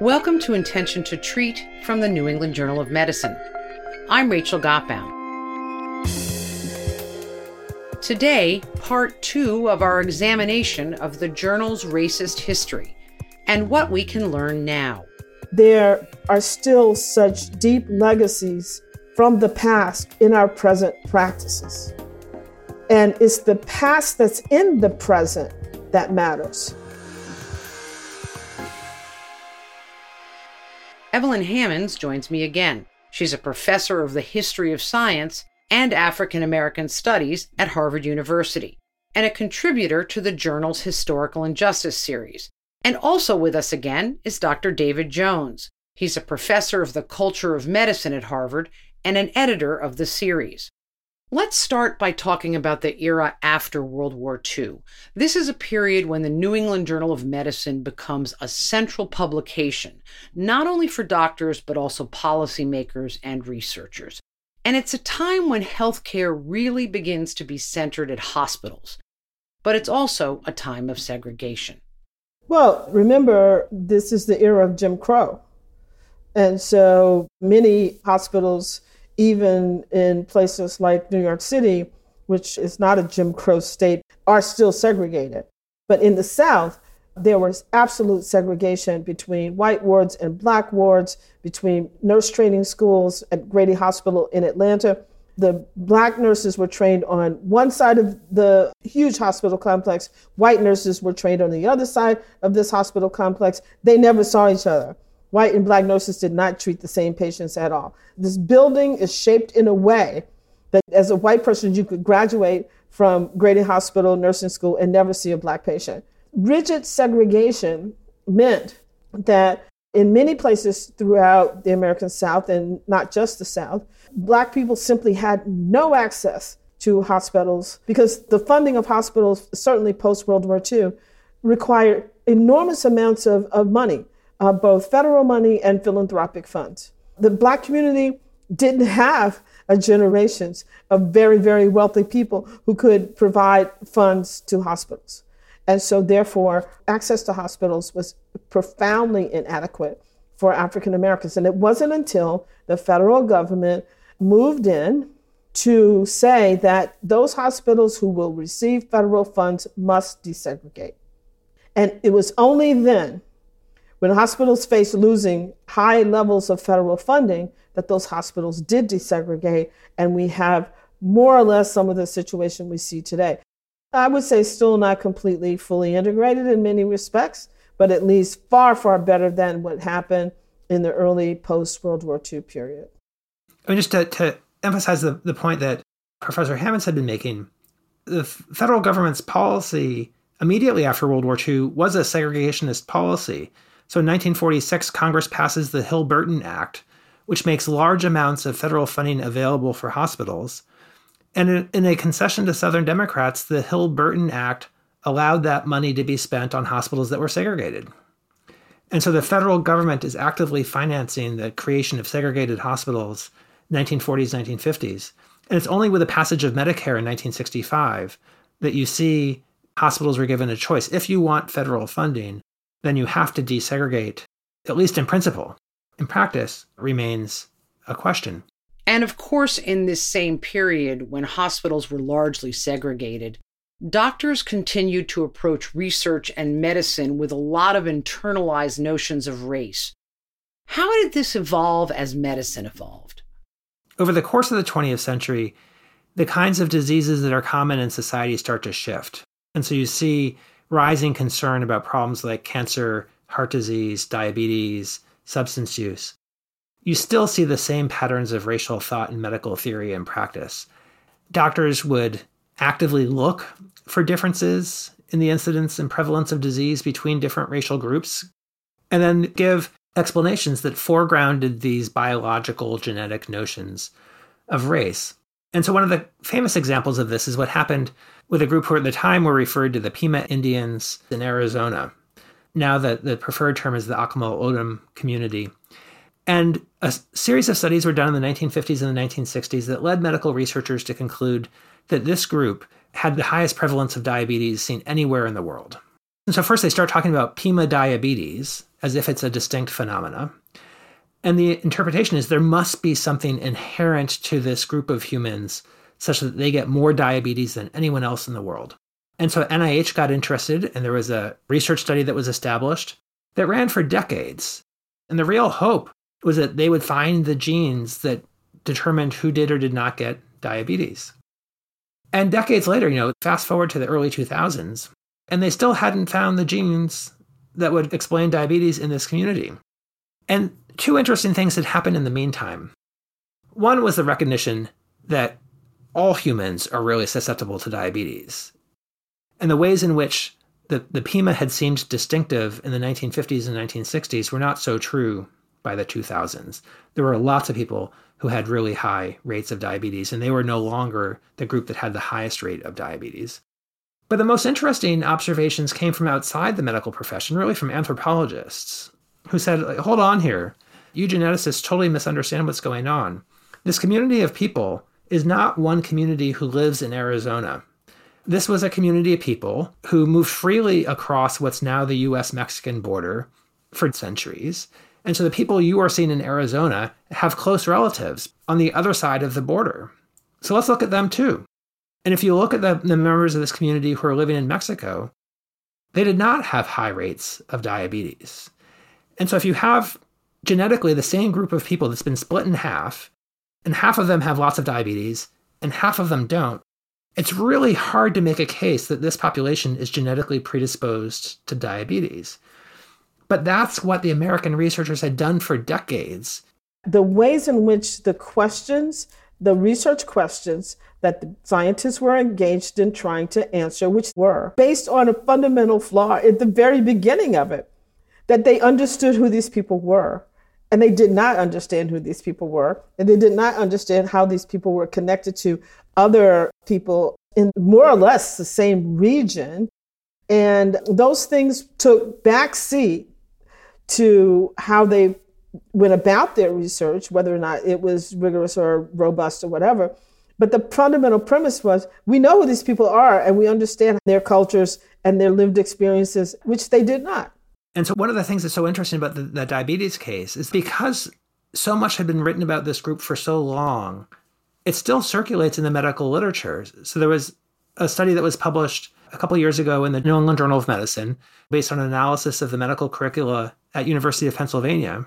Welcome to Intention to Treat from the New England Journal of Medicine. I'm Rachel Gotbaum. Today, part two of our examination of the journal's racist history and what we can learn now. There are still such deep legacies from the past in our present practices. And it's the past that's in the present that matters. Evelynn Hammonds joins me again. She's a professor of the history of science and African American studies at Harvard University and a contributor to the journal's Historical Injustice series. And also with us again is Dr. David Jones. He's a professor of the culture of medicine at Harvard and an editor of the series. Let's start by talking about the era after World War II. This is a period when the New England Journal of Medicine becomes a central publication, not only for doctors, but also policymakers and researchers. And it's a time when healthcare really begins to be centered at hospitals. But it's also a time of segregation. Well, remember, this is the era of Jim Crow. And so many hospitals even in places like New York City, which is not a Jim Crow state, are still segregated. But in the South, there was absolute segregation between white wards and black wards, between nurse training schools at Grady Hospital in Atlanta. The black nurses were trained on one side of the huge hospital complex, white nurses were trained on the other side of this hospital complex. They never saw each other. White and black nurses did not treat the same patients at all. This building is shaped in a way that as a white person, you could graduate from Grady Hospital nursing school and never see a black patient. Rigid segregation meant that in many places throughout the American South, and not just the South, black people simply had no access to hospitals because the funding of hospitals, certainly post World War II, required enormous amounts of, of money uh, both federal money and philanthropic funds. The Black community didn't have generations of very, very wealthy people who could provide funds to hospitals. And so, therefore, access to hospitals was profoundly inadequate for African Americans. And it wasn't until the federal government moved in to say that those hospitals who will receive federal funds must desegregate. And it was only then when hospitals faced losing high levels of federal funding, that those hospitals did desegregate, and we have more or less some of the situation we see today. I would say still not completely fully integrated in many respects, but at least far, far better than what happened in the early post World War II period. I mean, just to, to emphasize the, the point that Professor Hammonds had been making, the federal government's policy immediately after World War II was a segregationist policy. So in 1946, Congress passes the Hill Burton Act, which makes large amounts of federal funding available for hospitals. And in a concession to Southern Democrats, the Hill Burton Act allowed that money to be spent on hospitals that were segregated. And so the federal government is actively financing the creation of segregated hospitals 1940s, 1950s. And it's only with the passage of Medicare in 1965 that you see hospitals were given a choice. If you want federal funding, then you have to desegregate, at least in principle. In practice, remains a question. And of course, in this same period when hospitals were largely segregated, doctors continued to approach research and medicine with a lot of internalized notions of race. How did this evolve as medicine evolved? Over the course of the 20th century, the kinds of diseases that are common in society start to shift. And so you see rising concern about problems like cancer, heart disease, diabetes, substance use, you still see the same patterns of racial thought in medical theory and practice. Doctors would actively look for differences in the incidence and prevalence of disease between different racial groups, and then give explanations that foregrounded these biological genetic notions of race. And so, one of the famous examples of this is what happened with a group who at the time were referred to the Pima Indians in Arizona. Now the, the preferred term is the Akimel O'odham community. And a series of studies were done in the 1950s and the 1960s that led medical researchers to conclude that this group had the highest prevalence of diabetes seen anywhere in the world. And so first they start talking about Pima diabetes as if it's a distinct phenomena. And the interpretation is there must be something inherent to this group of humans such that they get more diabetes than anyone else in the world. And so NIH got interested, and there was a research study that was established that ran for decades. And the real hope was that they would find the genes that determined who did or did not get diabetes. And decades later, you know, fast forward to the early 2000s, and they still hadn't found the genes that would explain diabetes in this community. And two interesting things had happened in the meantime. One was the recognition that all humans are really susceptible to diabetes. And the ways in which the, the PIMA had seemed distinctive in the 1950s and 1960s were not so true by the 2000s. There were lots of people who had really high rates of diabetes, and they were no longer the group that had the highest rate of diabetes. But the most interesting observations came from outside the medical profession, really from anthropologists, who said, hold on here. You geneticists totally misunderstand what's going on. This community of people is not one community who lives in Arizona. This was a community of people who moved freely across what's now the US Mexican border for centuries. And so the people you are seeing in Arizona have close relatives on the other side of the border. So let's look at them too. And if you look at the, the members of this community who are living in Mexico, they did not have high rates of diabetes. And so if you have genetically the same group of people that's been split in half, and half of them have lots of diabetes, and half of them don't, it's really hard to make a case that this population is genetically predisposed to diabetes. But that's what the American researchers had done for decades. The ways in which the questions, the research questions that the scientists were engaged in trying to answer, which were based on a fundamental flaw at the very beginning of it, that they understood who these people were. And they did not understand who these people were. And they did not understand how these people were connected to other people in more or less the same region. And those things took backseat to how they went about their research, whether or not it was rigorous or robust or whatever. But the fundamental premise was we know who these people are and we understand their cultures and their lived experiences, which they did not. And so, one of the things that's so interesting about the, the diabetes case is because so much had been written about this group for so long, it still circulates in the medical literature. So, there was a study that was published a couple years ago in the New England Journal of Medicine based on an analysis of the medical curricula at University of Pennsylvania.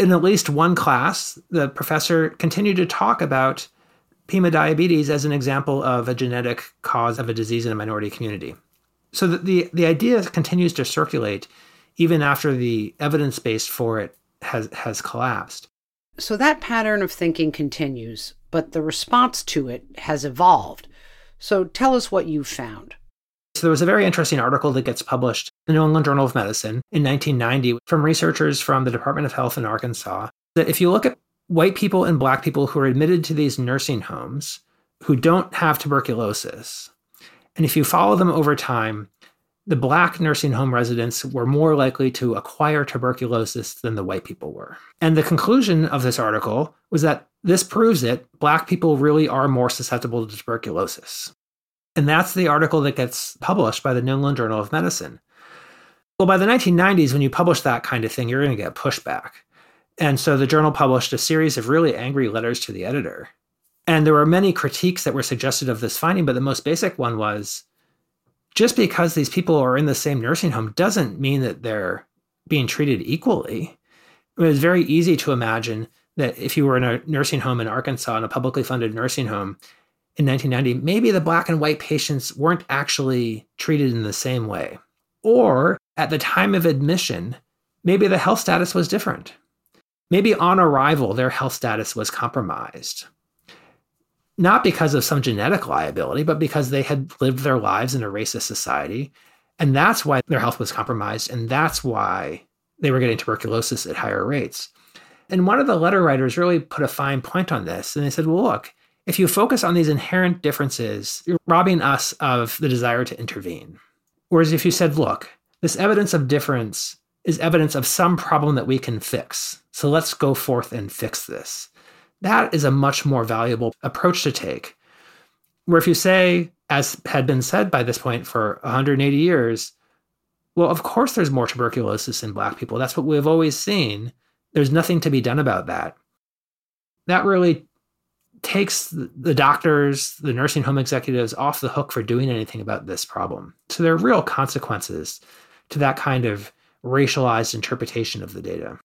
In at least one class, the professor continued to talk about Pima diabetes as an example of a genetic cause of a disease in a minority community. So the, the, the idea continues to circulate even after the evidence base for it has, has collapsed. So that pattern of thinking continues, but the response to it has evolved. So tell us what you found. So there was a very interesting article that gets published in the New England Journal of Medicine in 1990 from researchers from the Department of Health in Arkansas that if you look at white people and black people who are admitted to these nursing homes who don't have tuberculosis. And if you follow them over time, the black nursing home residents were more likely to acquire tuberculosis than the white people were. And the conclusion of this article was that this proves it black people really are more susceptible to tuberculosis. And that's the article that gets published by the New England Journal of Medicine. Well, by the 1990s, when you publish that kind of thing, you're going to get pushback. And so the journal published a series of really angry letters to the editor. And there were many critiques that were suggested of this finding, but the most basic one was just because these people are in the same nursing home doesn't mean that they're being treated equally. It was very easy to imagine that if you were in a nursing home in Arkansas, in a publicly funded nursing home in 1990, maybe the black and white patients weren't actually treated in the same way. Or at the time of admission, maybe the health status was different. Maybe on arrival, their health status was compromised. Not because of some genetic liability, but because they had lived their lives in a racist society. And that's why their health was compromised. And that's why they were getting tuberculosis at higher rates. And one of the letter writers really put a fine point on this. And they said, well, look, if you focus on these inherent differences, you're robbing us of the desire to intervene. Whereas if you said, look, this evidence of difference is evidence of some problem that we can fix. So let's go forth and fix this. That is a much more valuable approach to take. Where if you say, as had been said by this point for 180 years, well, of course there's more tuberculosis in black people. That's what we've always seen. There's nothing to be done about that. That really takes the doctors, the nursing home executives off the hook for doing anything about this problem. So there are real consequences to that kind of racialized interpretation of the data.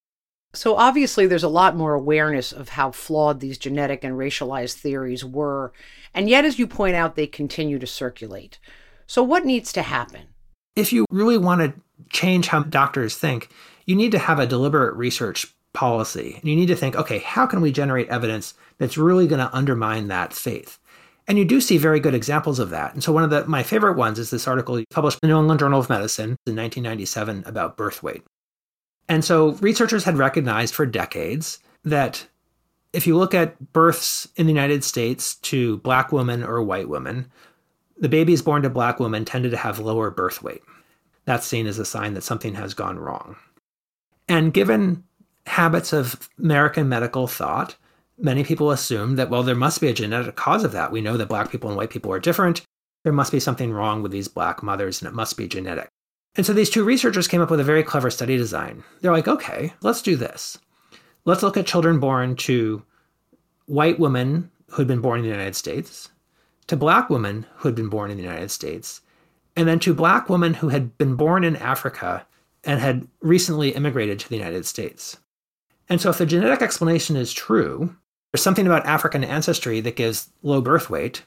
So obviously, there's a lot more awareness of how flawed these genetic and racialized theories were. And yet, as you point out, they continue to circulate. So, what needs to happen? If you really want to change how doctors think, you need to have a deliberate research policy. And you need to think, okay, how can we generate evidence that's really going to undermine that faith? And you do see very good examples of that. And so one of the, my favorite ones is this article published in the New England Journal of Medicine in 1997 about birth weight. And so researchers had recognized for decades that if you look at births in the United States to black women or white women, the babies born to black women tended to have lower birth weight. That's seen as a sign that something has gone wrong. And given habits of American medical thought, many people assume that, well, there must be a genetic cause of that. We know that black people and white people are different. There must be something wrong with these black mothers, and it must be genetic. And so these two researchers came up with a very clever study design. They're like, okay, let's do this. Let's look at children born to white women who had been born in the United States, to black women who had been born in the United States, and then to black women who had been born in Africa and had recently immigrated to the United States. And so, if the genetic explanation is true, there's something about African ancestry that gives low birth weight,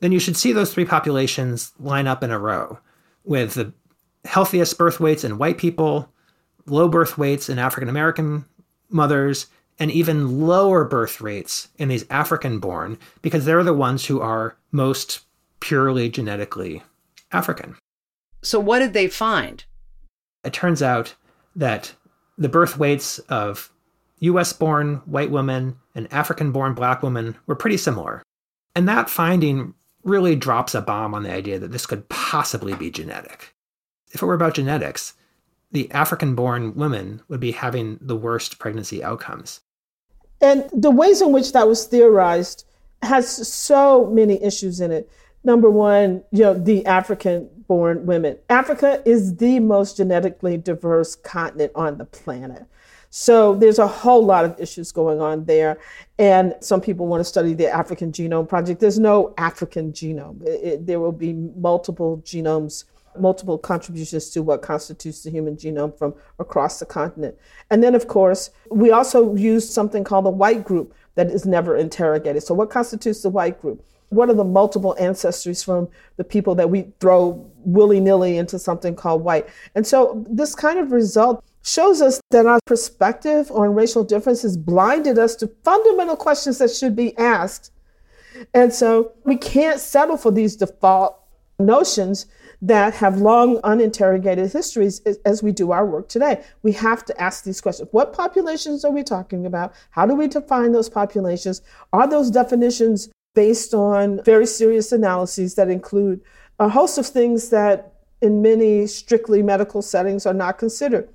then you should see those three populations line up in a row with the healthiest birth weights in white people, low birth weights in African American mothers, and even lower birth rates in these African born because they're the ones who are most purely genetically African. So, what did they find? It turns out that the birth weights of US born white women and African born black women were pretty similar. And that finding really drops a bomb on the idea that this could possibly be genetic. If it were about genetics, the African born women would be having the worst pregnancy outcomes. And the ways in which that was theorized has so many issues in it. Number one, you know, the African born women. Africa is the most genetically diverse continent on the planet. So there's a whole lot of issues going on there. And some people want to study the African Genome Project. There's no African genome, it, it, there will be multiple genomes. Multiple contributions to what constitutes the human genome from across the continent. And then, of course, we also use something called the white group that is never interrogated. So, what constitutes the white group? What are the multiple ancestries from the people that we throw willy nilly into something called white? And so, this kind of result shows us that our perspective on racial differences blinded us to fundamental questions that should be asked. And so we can't settle for these default notions that have long uninterrogated histories as we do our work today. We have to ask these questions. What populations are we talking about? How do we define those populations? Are those definitions based on very serious analyses that include a host of things that in many strictly medical settings are not considered?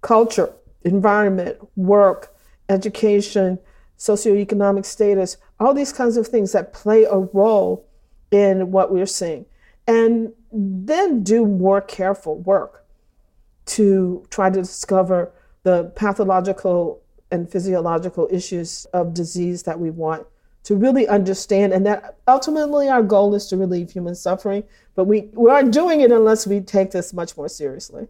culture, environment, work, education, socioeconomic status, all these kinds of things that play a role in what we're seeing. And then do more careful work to try to discover the pathological and physiological issues of disease that we want to really understand and that ultimately our goal is to relieve human suffering but we, we aren't doing it unless we take this much more seriously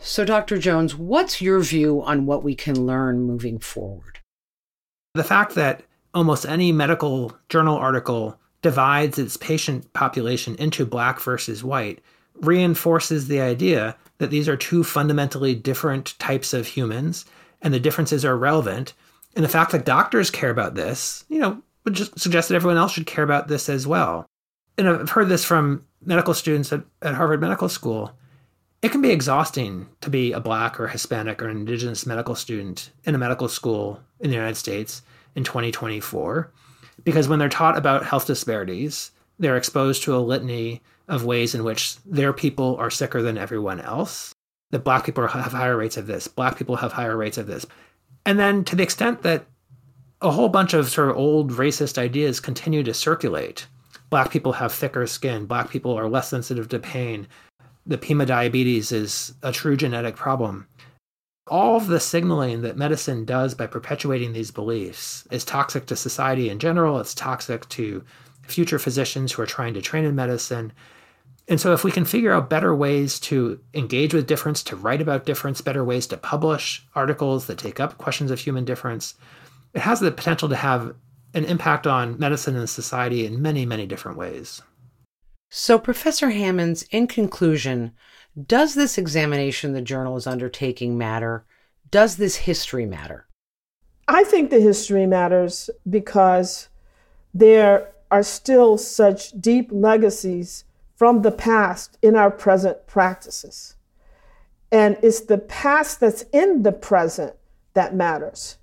so, Dr. Jones, what's your view on what we can learn moving forward? The fact that almost any medical journal article divides its patient population into black versus white reinforces the idea that these are two fundamentally different types of humans and the differences are relevant. And the fact that doctors care about this, you know, would just suggest that everyone else should care about this as well. And I've heard this from medical students at, at Harvard Medical School it can be exhausting to be a black or Hispanic or indigenous medical student in a medical school in the United States in 2024 because when they're taught about health disparities, they're exposed to a litany of ways in which their people are sicker than everyone else. That black people have higher rates of this, black people have higher rates of this. And then to the extent that a whole bunch of sort of old racist ideas continue to circulate, black people have thicker skin, black people are less sensitive to pain, the Pima diabetes is a true genetic problem. All of the signaling that medicine does by perpetuating these beliefs is toxic to society in general. It's toxic to future physicians who are trying to train in medicine. And so, if we can figure out better ways to engage with difference, to write about difference, better ways to publish articles that take up questions of human difference, it has the potential to have an impact on medicine and society in many, many different ways. So, Professor Hammonds, in conclusion, does this examination the journal is undertaking matter? Does this history matter? I think the history matters because there are still such deep legacies from the past in our present practices. And it's the past that's in the present that matters.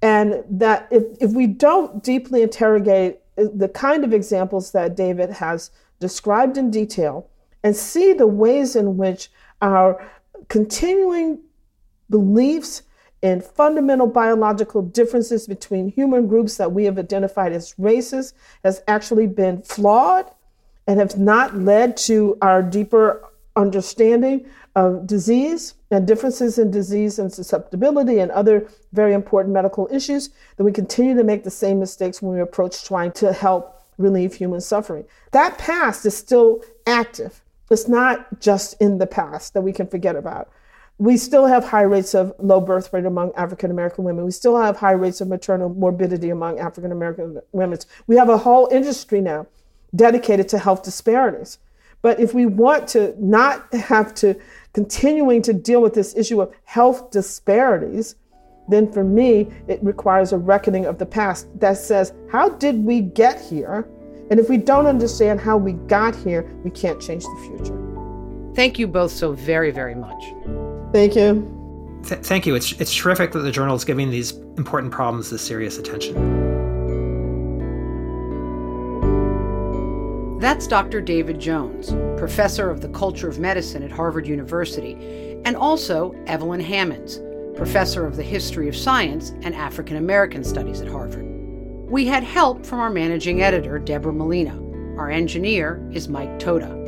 And that if, if we don't deeply interrogate the kind of examples that David has described in detail and see the ways in which our continuing beliefs in fundamental biological differences between human groups that we have identified as races has actually been flawed and have not led to our deeper understanding of disease and differences in disease and susceptibility and other very important medical issues, then we continue to make the same mistakes when we approach trying to help relieve human suffering. That past is still active. It's not just in the past that we can forget about. We still have high rates of low birth rate among African American women. We still have high rates of maternal morbidity among African American women. We have a whole industry now dedicated to health disparities. But if we want to not have to continuing to deal with this issue of health disparities, then for me, it requires a reckoning of the past that says, how did we get here? And if we don't understand how we got here, we can't change the future. Thank you both so very, very much. Thank you. Th- thank you. It's, it's terrific that the journal is giving these important problems this serious attention. That's Dr. David Jones, professor of the culture of medicine at Harvard University, and also Evelynn Hammonds, professor of the history of science and African American studies at Harvard. We had help from our managing editor, Deborah Molina. Our engineer is Mike Toda.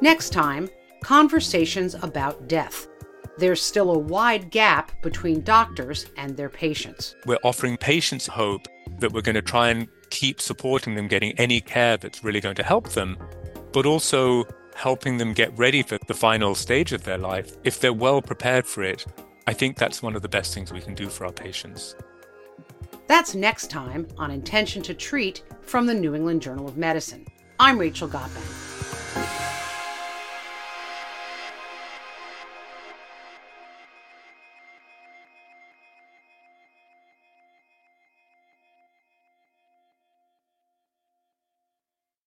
Next time, conversations about death there's still a wide gap between doctors and their patients. We're offering patients hope that we're going to try and keep supporting them getting any care that's really going to help them, but also helping them get ready for the final stage of their life. If they're well prepared for it, I think that's one of the best things we can do for our patients. That's next time on Intention to Treat from the New England Journal of Medicine. I'm Rachel Gotbaum.